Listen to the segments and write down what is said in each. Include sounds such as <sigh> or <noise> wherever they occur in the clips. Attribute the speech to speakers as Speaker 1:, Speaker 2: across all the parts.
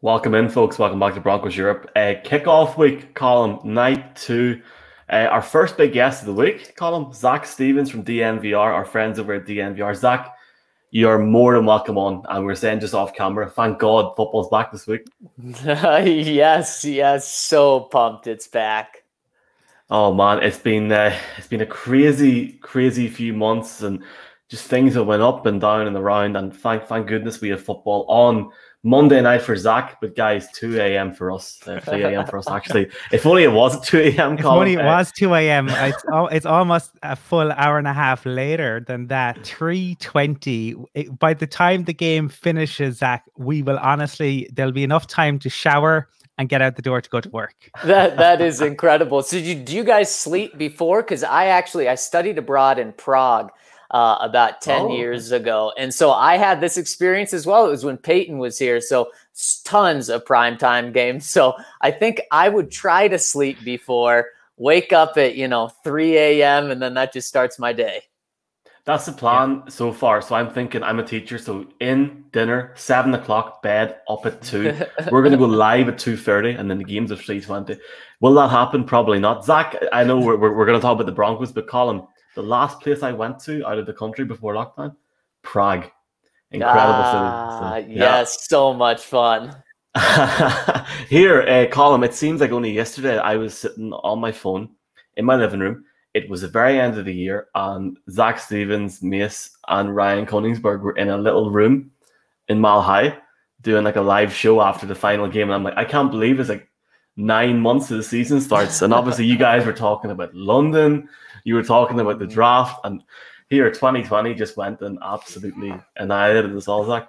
Speaker 1: Welcome in, folks. Welcome back to Broncos Europe. Uh, kickoff week, Colum night two. Uh, our first big guest of the week, Colum Zac Stevens from DNVR, our friends over at DNVR. Zac, you're more than welcome on. And we're saying just off camera, thank God football's back this week. <laughs>
Speaker 2: yes, yes, so pumped it's back.
Speaker 1: Oh man, it's been uh, it's been a crazy, crazy few months, and just things that went up and down and around. And thank thank goodness we have football on Monday night for Zac, but guys, 2 a.m. for us, uh, 3 a.m. for us actually. if only it was 2 a.m.
Speaker 3: If only it was 2 a.m. It's, it's almost a full hour and a half later than that. 3.20. By the time the game finishes, Zac, we will honestly, there'll be enough time to shower and get out the door to go to work.
Speaker 2: that that is incredible. So, do you, do you guys sleep before? Because I actually I studied abroad in Prague, uh, about 10 oh. years ago. And so I had this experience as well. It was when Peyton was here. So tons of primetime games. So I think I would try to sleep before, wake up at, you know, 3 a.m. and then that just starts my day.
Speaker 1: That's the plan yeah. so far. So I'm thinking I'm a teacher. So in dinner, seven o'clock, bed up at two. <laughs> We're gonna go live at two thirty, and then the games at three twenty. Will that happen? Probably not. Zac, I know we're, we're, we're gonna talk about the Broncos, but Colum, the last place I went to out of the country before lockdown, Prague. Incredible
Speaker 2: ah, city. So, yeah. Yes, so much fun. <laughs>
Speaker 1: Here, uh, Colum, it seems like only yesterday I was sitting on my phone in my living room. It was the very end of the year, and Zac Stevens, Mace, and Ryan Koenigsberg were in a little room in Mile High doing like a live show after the final game. And I'm like, I can't believe it's like nine months of the season starts. And obviously, you guys were talking about London you were talking about the mm. draft, and here 2020 just went and absolutely annihilated us all, Zac.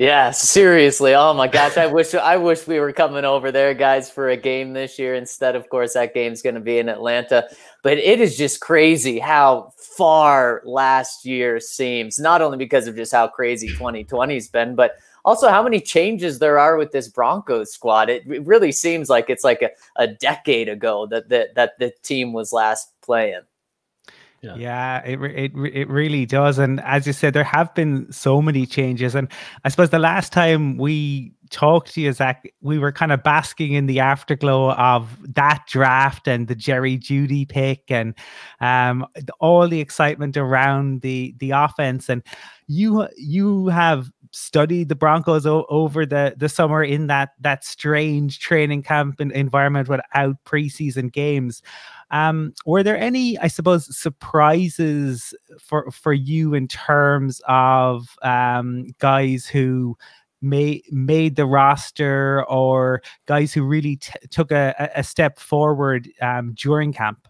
Speaker 2: Yeah, seriously. Oh my gosh, I wish I wish we were coming over there, guys, for a game this year. Instead, of course, that game's going to be in Atlanta. But it is just crazy how far last year seems. Not only because of just how crazy 2020's been, but also how many changes there are with this Broncos squad. It, it really seems like it's like a, a decade ago that, that that the team was last playing.
Speaker 3: Yeah. yeah, it, it it really does. And as you said, there have been so many changes. And I suppose the last time we talked to you, Zac, we were kind of basking in the afterglow of that draft and the Jerry Jeudy pick and um, all the excitement around the the offense. And you you have studied the Broncos o- over the the summer in that that strange training camp environment without preseason games. Um, were there any, I suppose, surprises for for you in terms of um, guys who made made the roster or guys who really t- took a, a step forward um, during camp?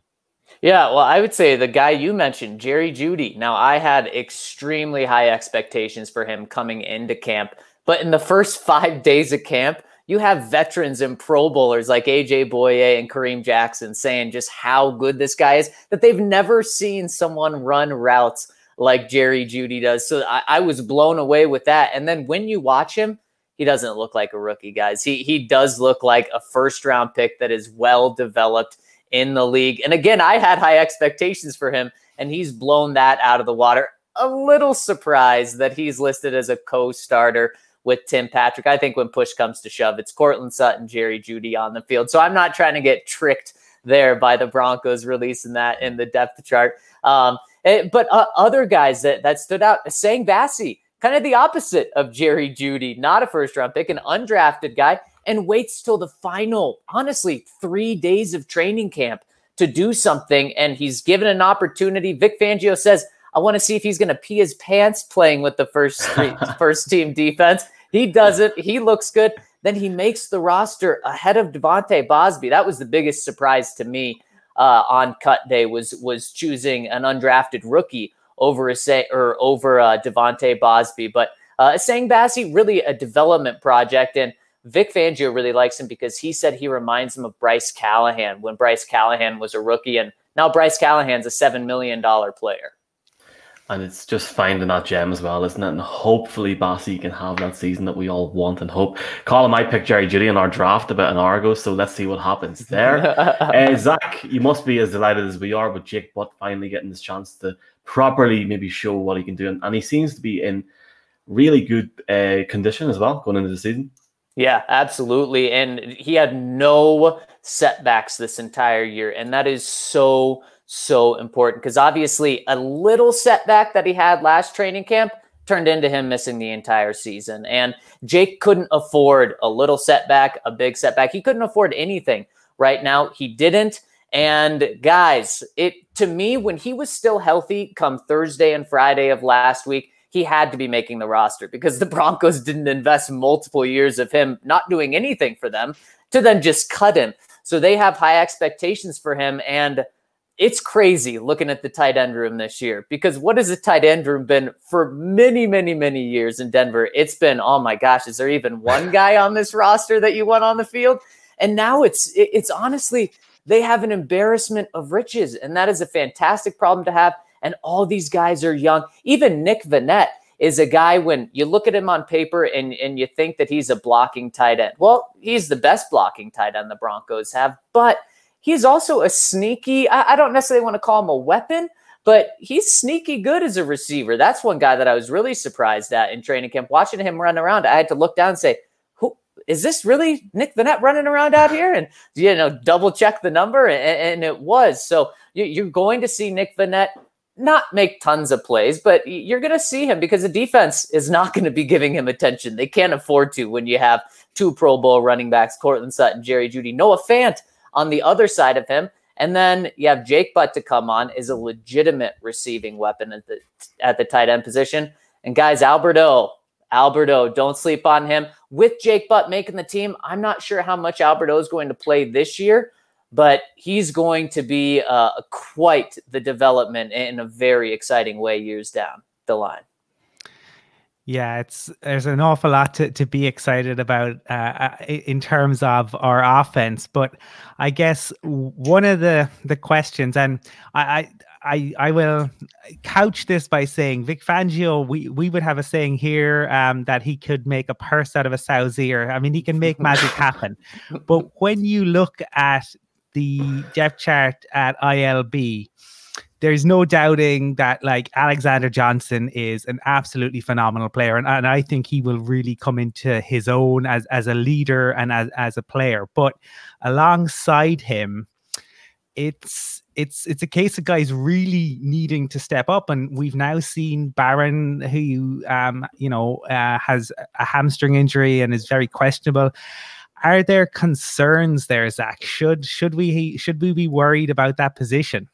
Speaker 2: Yeah, well, I would say the guy you mentioned, Jerry Jeudy. Now, I had extremely high expectations for him coming into camp, but in the first <laughs> five days of camp, you have veterans and Pro Bowlers like AJ Bouye and Kareem Jackson saying just how good this guy is that they've never seen someone run routes like Jerry Jeudy does. So I, I was blown away with that. And then when you watch him, he doesn't look like a rookie, guys. He he does look like a first round pick that is well developed in the league. And again, I had high expectations for him, and he's blown that out of the water. A little surprised that he's listed as a co-starter with Tim Patrick. I think when push comes to shove, it's Courtland Sutton, Jerry Jeudy on the field. So I'm not trying to get tricked there by the Broncos releasing that in the depth chart. Um, it, eh, but uh, other guys that, that stood out, Essang Bassey, kind of the opposite of Jerry Jeudy, not a first round pick, an undrafted guy, and waits till the final, honestly, three days of training camp to do something. And he's given an opportunity. Vic Fangio says, I want to see if he's going to pee his pants playing with the first <laughs> first team defense. He does it. He looks good. Then he makes the roster ahead of De'Vante Bausby. That was the biggest surprise to me uh, on cut day was was choosing an undrafted rookie over a say or over uh, Bausby. But uh, Essang Bassey really a development project, and Vic Fangio really likes him because he said he reminds him of Bryce Callahan when Bryce Callahan was a rookie, and now Bryce Callahan's a seven million dollar player
Speaker 1: and it's just finding that gem as well, isn't it? And hopefully Bassey can have that season that we all want and hope. Colum, I picked Jerry Jeudy in our draft about an hour ago, so let's see what happens there. <laughs> uh, Zac, you must be as delighted as we are with Jake Butt finally getting this chance to properly maybe show what he can do, and, and he seems to be in really good uh, condition as well going into the season.
Speaker 2: Yeah, absolutely. And he had no setbacks this entire year. And that is so, so important because obviously a little setback that he had last training camp turned into him missing the entire season. And Jake couldn't afford a little setback, a big setback. He couldn't afford anything right now. He didn't. And guys, it to me, when he was still healthy come Thursday and Friday of last week, he had to be making the roster because the Broncos didn't invest multiple years of him not doing anything for them to then just cut him. So they have high expectations for him. And it's crazy looking at the tight end room this year because what has the tight end room been for many, many, many years in Denver? It's been, oh my gosh, is there even one <laughs> guy on this roster that you want on the field? And now it's it's honestly they have an embarrassment of riches, and that is a fantastic problem to have. And all these guys are young. Even Nick Vannett is a guy when you look at him on paper and, and you think that he's a blocking tight end. Well, he's the best blocking tight end the Broncos have, but he's also a sneaky, I, I don't necessarily want to call him a weapon, but he's sneaky good as a receiver. That's one guy that I was really surprised at in training camp. Watching him run around, I had to look down and say, who is this really Nick Vannett running around out here? And you know, double check the number, and, and it was. So you're going to see Nick Vannett not make tons of plays, but you're going to see him because the defense is not going to be giving him attention. They can't afford to when you have two Pro Bowl running backs, Courtland Sutton, Jerry Jeudy, Noah Fant on the other side of him. And then you have Jake Butt to come on is a legitimate receiving weapon at the at the tight end position. And guys, Alberto, Alberto, don't sleep on him. With Jake Butt making the team, I'm not sure how much Alberto is going to play this year, but he's going to be uh, quite the development in a very exciting way years down the line.
Speaker 3: Yeah, it's there's an awful lot to, to be excited about uh, uh in terms of our offense, but I guess one of the the questions, and I, I I will couch this by saying Vic Fangio, we, we would have a saying here um, that he could make a purse out of a sow's ear. I mean, he can make magic <laughs> happen. But when you look at the depth chart at ILB, there's no doubting that like Alexander Johnson is an absolutely phenomenal player, and, and I think he will really come into his own as as a leader and as as a player. But alongside him, it's it's it's a case of guys really needing to step up, and we've now seen Barron, who um you know uh, has a hamstring injury and is very questionable are there concerns there, Zac? Should should we should we be worried about that position?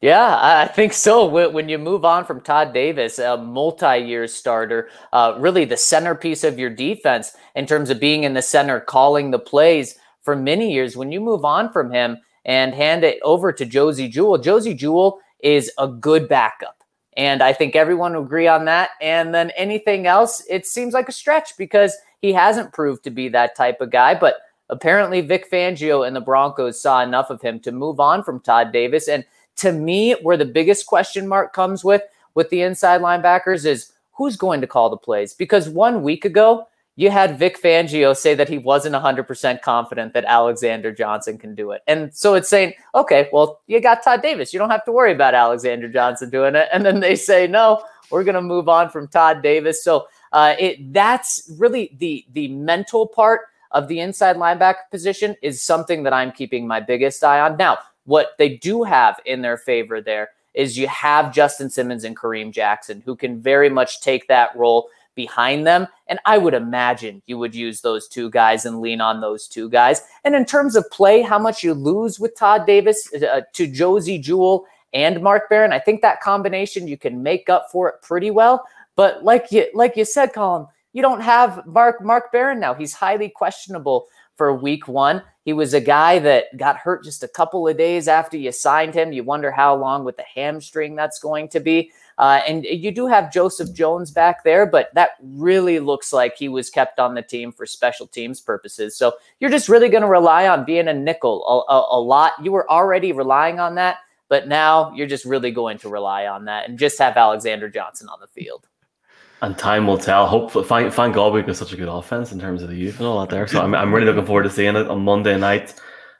Speaker 2: Yeah, I think so. When you move on from Todd Davis, a multi-year starter, uh, really the centerpiece of your defense in terms of being in the center, calling the plays for many years. When you move on from him and hand it over to Josey Jewell, Josey Jewell is a good backup. And I think everyone will agree on that. And then anything else, it seems like a stretch because he hasn't proved to be that type of guy, but apparently Vic Fangio and the Broncos saw enough of him to move on from Todd Davis. And to me, where the biggest question mark comes with with the inside linebackers is who's going to call the plays? Because one week ago, you had Vic Fangio say that he wasn't 100% confident that Alexander Johnson can do it. And so it's saying, okay, well, you got Todd Davis. You don't have to worry about Alexander Johnson doing it. And then they say, no, we're going to move on from Todd Davis. So uh, it that's really the the mental part of the inside linebacker position is something that I'm keeping my biggest eye on. Now, what they do have in their favor there is you have Justin Simmons and Kareem Jackson who can very much take that role behind them. And I would imagine you would use those two guys and lean on those two guys. And in terms of play, how much you lose with Todd Davis uh, to Josey Jewell and Mark Barron, I think that combination you can make up for it pretty well. But like you like you said, Colum, you don't have Mark Mark Barron now. He's highly questionable for week one. He was a guy that got hurt just a couple of days after you signed him. You wonder how long with the hamstring that's going to be. Uh, and you do have Joseph Jones back there, but that really looks like he was kept on the team for special teams purposes. So you're just really going to rely on being a nickel a, a, a lot. You were already relying on that, but now you're just really going to rely on that and just have Alexander Johnson on the field
Speaker 1: and time will tell. Hopefully, thank, thank God we've got such a good offense in terms of the youth and all that there. So I'm, I'm really looking forward to seeing it on Monday night.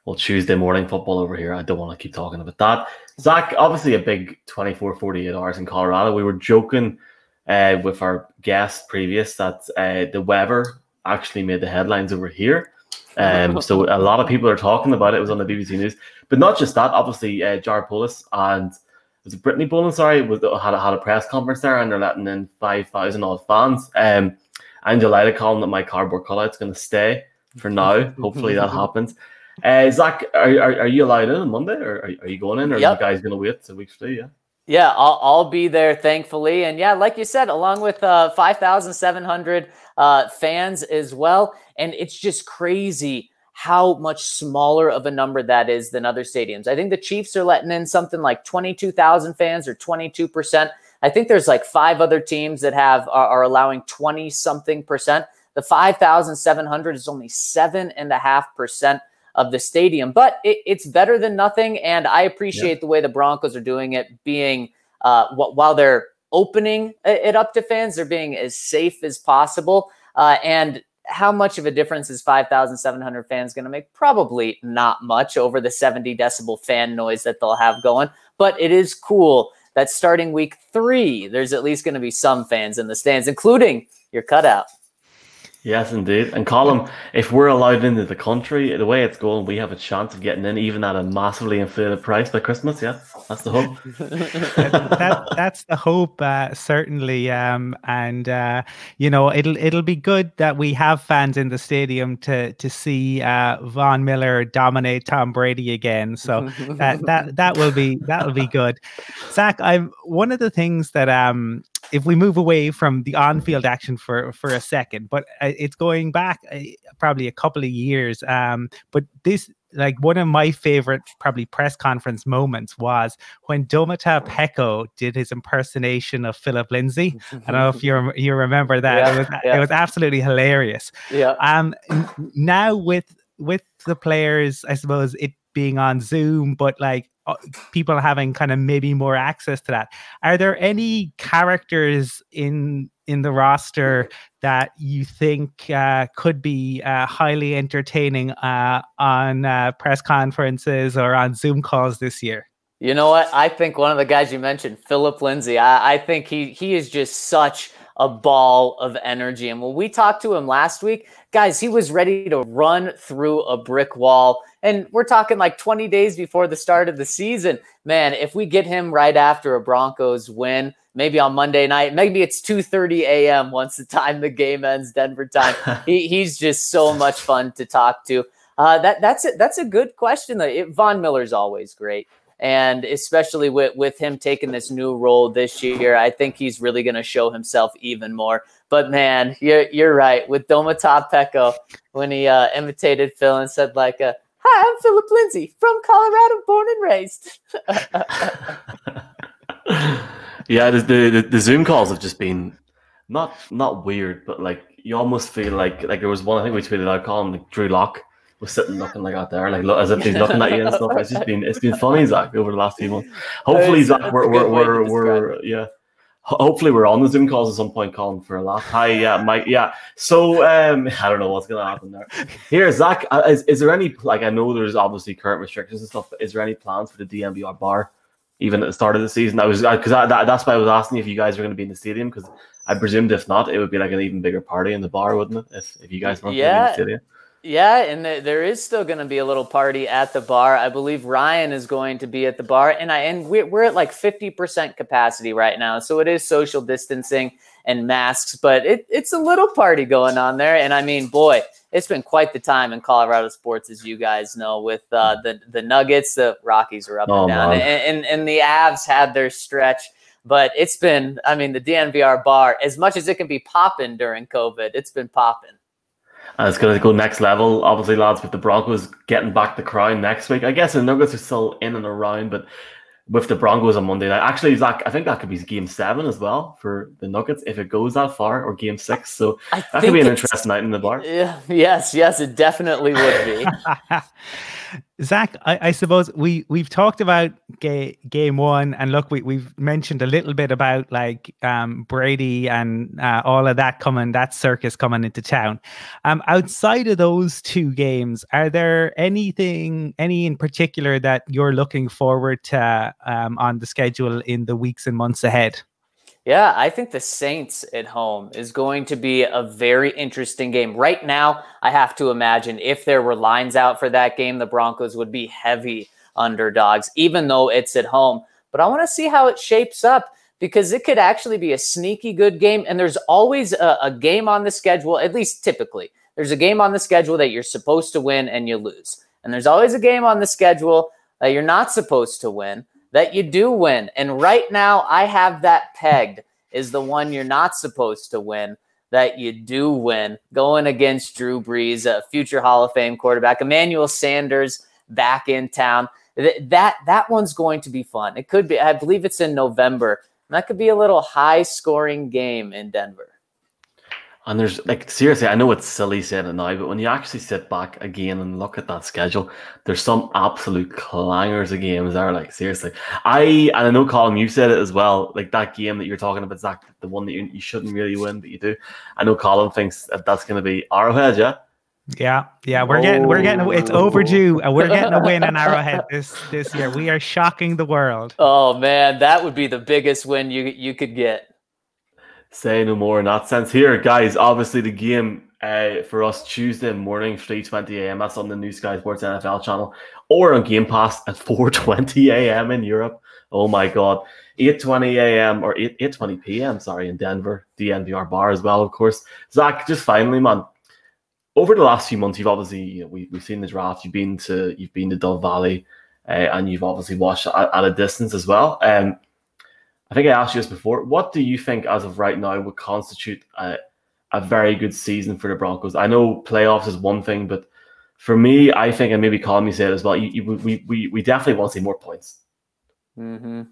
Speaker 1: Well, Tuesday morning football over here. I don't want to keep talking about that. Zac, obviously a big 24, 48 hours in Colorado. We were joking uh, with our guest previous that uh, the weather actually made the headlines over here. Um, <laughs> so a lot of people are talking about it. It was on the BBC News, but not just that. Obviously, uh, Jared Polis and was it Brittany Boland? Sorry, was had a, had a press conference there, and they're letting in five thousand odd fans. Um, I'm delighted, Colum, that my cardboard cutout's going to stay for now. <laughs> Hopefully that happens. Uh, Zac, are, are, are, you allowed in on Monday, or are, are you going in, or yep. are you guys going to wait a week free? Yeah.
Speaker 2: Yeah, I'll, I'll be there, thankfully. And yeah, like you said, along with uh, 5,700 uh, fans as well. And it's just crazy how much smaller of a number that is than other stadiums. I think the Chiefs are letting in something like 22,000 fans or 22%. I think there's like five other teams that have are, are allowing 20 something percent. The 5,700 is only seven and a half percent of the stadium, but it, it's better than nothing. And I appreciate the way the Broncos are doing it, being uh, while they're opening it up to fans, they're being as safe as possible. Uh, and how much of a difference is 5,700 fans going to make? Probably not much over the 70 decibel fan noise that they'll have going, but it is cool that starting week three, there's at least going to be some fans in the stands, including your cutout.
Speaker 1: Yes, indeed. And Colum, if we're allowed into the country, the way it's going, we have a chance of getting in, even at a massively inflated price by Christmas. Yeah, that's the hope. <laughs>
Speaker 3: that, that's the hope, uh, certainly. Um, and uh, you know, it'll it'll be good that we have fans in the stadium to to see uh, Von Miller dominate Tom Brady again. So that that that will be that will be good. Zac, I'm one of the things that um if we move away from the on-field action for for a second, but uh, it's going back uh, probably a couple of years. Um, but this like one of my favorite probably press conference moments was when Domata Peko did his impersonation of Phillip Lindsay. I don't know if <laughs> you you remember that. Yeah, it was yeah. it was absolutely hilarious.
Speaker 2: Yeah.
Speaker 3: Um now with with the players, I suppose it being on Zoom, but like people having kind of maybe more access to that. Are there any characters in in the roster that you think uh, could be uh, highly entertaining uh, on uh, press conferences or on Zoom calls this year?
Speaker 2: You know what? I think one of the guys you mentioned, Phillip Lindsay. I, I think he he is just such a ball of energy. And when we talked to him last week, guys, he was ready to run through a brick wall. And we're talking like 20 days before the start of the season. Man, if we get him right after a Broncos win, maybe on Monday night, maybe it's 2:30 a.m. once the time the game ends, Denver time. <laughs> he, he's just so much fun to talk to. Uh, that that's it. That's a good question. Though. It, Von Miller's always great and especially with with him taking this new role this year, I think he's really going to show himself even more. But man, you're you're right with Domata Peko when he uh, imitated Phil and said like, uh, "Hi, I'm Phillip Lindsay from Colorado, born and raised." <laughs>
Speaker 1: yeah, the, the the Zoom calls have just been not not weird, but like you almost feel like like there was one I think we tweeted out calling like Drew Lock was sitting looking like out there, like look, as if he's looking at you and stuff. It's just been it's been funny, Zac, over the last few months. <laughs> Hopefully, Zac, we're we're we're, we're yeah. Hopefully, we're on the Zoom calls at some point, Colum, for a laugh. Hi, yeah, Mike, yeah. So, um, <laughs> I don't know what's gonna happen there. Here, Zac, uh, is, is there any like I know there's obviously current restrictions and stuff, but is there any plans for the DNVR bar? Even at the start of the season, I was because that, that's why I was asking if you guys were going to be in the stadium because I presumed if not, it would be like an even bigger party in the bar, wouldn't it? If, if you guys weren't
Speaker 2: yeah.
Speaker 1: in the stadium.
Speaker 2: Yeah, and there is still going to be a little party at the bar. I believe Ryan is going to be at the bar, and I and we're, we're at like fifty percent capacity right now, so it is social distancing and masks, but it, it's a little party going on there. And I mean, boy, it's been quite the time in Colorado sports, as you guys know, with uh, the the Nuggets, the Rockies are up oh, and down, and, and and the Avs had their stretch. But it's been, I mean, the DNVR bar, as much as it can be popping during COVID, it's been popping
Speaker 1: and it's going to go next level. Obviously, lads, with the Broncos getting back the crown next week. I guess the Nuggets are still in and around, but with the Broncos on Monday night, actually, Zac, I think that could be game seven as well for the Nuggets if it goes that far, or game six. So I that could be an interesting night in the bar.
Speaker 2: Yeah, yes, yes, it definitely would be. <laughs>
Speaker 3: Zac, I, I, suppose we we've talked about ga- game one, and look, we we've mentioned a little bit about like um, Brady and uh, all of that coming, that circus coming into town. Um, outside of those two games, are there anything, any in particular that you're looking forward to um, on the schedule in the weeks and months ahead?
Speaker 2: Yeah, I think the Saints at home is going to be a very interesting game. Right now, I have to imagine if there were lines out for that game, the Broncos would be heavy underdogs, even though it's at home. But I want to see how it shapes up because it could actually be a sneaky good game. And there's always a, a game on the schedule, at least typically, there's a game on the schedule that you're supposed to win and you lose. And there's always a game on the schedule that you're not supposed to win that you do win. And right now, I have that pegged is the one you're not supposed to win that you do win going against Drew Brees, a future Hall of Fame quarterback, Emmanuel Sanders back in town. That that one's going to be fun. It could be. I believe it's in November. That could be a little high scoring game in Denver.
Speaker 1: And there's like seriously, I know it's silly saying it now, but when you actually sit back again and look at that schedule, there's some absolute clangers of games there. Like seriously, I and I know Colum, you said it as well. Like that game that you're talking about, Zac, the one that you, you shouldn't really win, but you do. I know Colum thinks that that's going to be Arrowhead, yeah.
Speaker 3: Yeah, yeah, we're getting we're getting it's oh. overdue, and we're getting a win in <laughs> Arrowhead this this year. We are shocking the world.
Speaker 2: Oh man, that would be the biggest win you you could get
Speaker 1: say no more in that sense. Here, guys, obviously the game uh, for us Tuesday morning, 3.20 a.m. That's on the new Sky Sports NFL channel or on Game Pass at <laughs> 4.20 a.m. in Europe. Oh my God. 8.20 a.m. or 8, 8.20 p.m., sorry, in Denver, DNVR bar as well, of course. Zac, just finally, man, over the last few months, you've obviously, you know, we, we've seen the draft, you've been to, you've been to Dove Valley, uh, and you've obviously watched at, at, a distance as well. Um, I think I asked you this before. What do you think, as of right now, would constitute a, a very good season for the Broncos? I know playoffs is one thing, but for me, I think, and maybe Colum me said as well, you, you, we, we, we definitely want to see more points.
Speaker 2: Mm-hmm.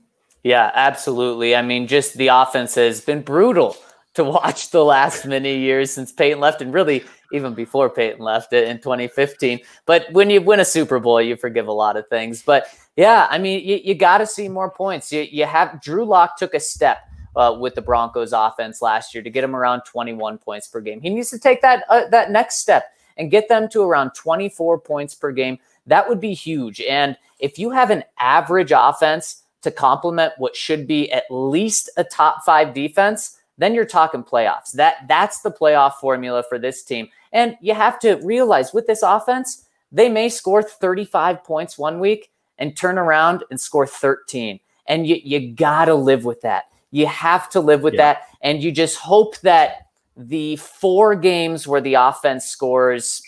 Speaker 2: Yeah, absolutely. I mean, just the offense has been brutal to watch the last many years since Peyton left, and really even before Peyton left it in 2015. But when you win a Super Bowl, you forgive a lot of things. But yeah, I mean, you, you got to see more points. You, you have Drew Lock took a step uh, with the Broncos offense last year to get him around 21 points per game. He needs to take that uh, that next step and get them to around 24 points per game. That would be huge. And if you have an average offense to complement what should be at least a top five defense, then you're talking playoffs. That that's the playoff formula for this team. And you have to realize with this offense, they may score 35 points one week and turn around and score 13. And you, you got to live with that. You have to live with yeah. that. And you just hope that the four games where the offense scores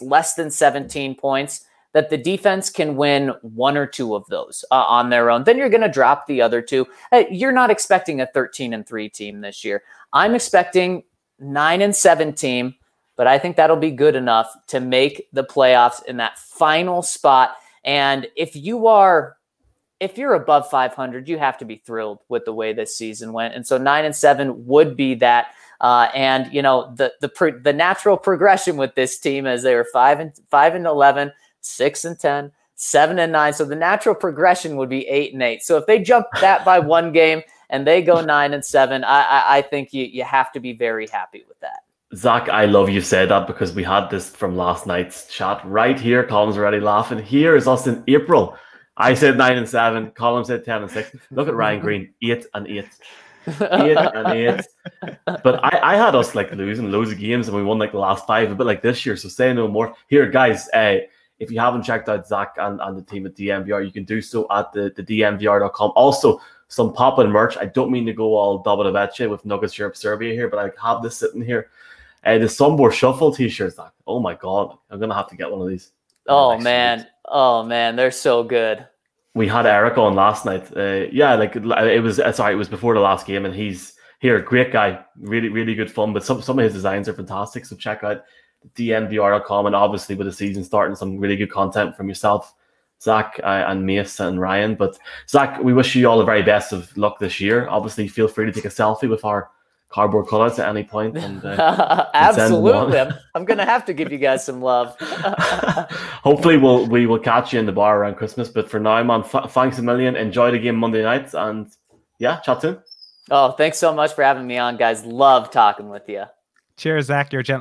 Speaker 2: less than 17 points, that the defense can win one or two of those uh, on their own. Then you're going to drop the other two. You're not expecting a 13 and 3 team this year. I'm expecting 9 and 7 team but I think that'll be good enough to make the playoffs in that final spot. And if you are if you're above 500, you have to be thrilled with the way this season went. And so 9 and 7 would be that uh, and you know the the the natural progression with this team as they were 5 and 5 and 11, 6 and 10, 7 and 9. So the natural progression would be 8 and 8. So if they jump that by <laughs> one game and they go 9 and 7, I I, I think you you have to be very happy with that.
Speaker 1: Zac, I love you said that because we had this from last night's chat right here. Colum's already laughing. Here is us in April. I said nine and seven. Colum said ten and six. Look at Ryan Green, eight and eight. eight and eight. But I, I had us like losing loads of games and we won like the last five, a bit like this year. So say no more. Here, guys, uh, if you haven't checked out Zac and, and the team at DNVR, you can do so at the, the DNVR.com. Also, some pop-in merch. I don't mean to go all double the with Nuggets Europe Serbia here, but I have this sitting here. Uh, the Sombor Shuffle t-shirts. Like, oh my god, I'm gonna have to get one of these.
Speaker 2: Oh man, oh man, they're so good.
Speaker 1: We had Eric on last night. Uh, yeah, like it was. Uh, sorry, it was before the last game, and he's here. Great guy, really, really good fun. But some some of his designs are fantastic. So check out dnvr.com, and obviously with the season starting, some really good content from yourself. Zac uh, and Mace and Ryan. But Zac, we wish you all the very best of luck this year. Obviously, feel free to take a selfie with our cardboard cutouts at any point. And, uh, <laughs>
Speaker 2: Absolutely, I'm, <laughs> I'm, gonna have to give you guys some love. <laughs>
Speaker 1: Hopefully, we'll we will catch you in the bar around Christmas. But for now, man, f- thanks a million. Enjoy the game Monday nights, and yeah, chat soon.
Speaker 2: Oh, thanks so much for having me on, guys. Love talking with you.
Speaker 3: Cheers, Zac. You're a gentleman.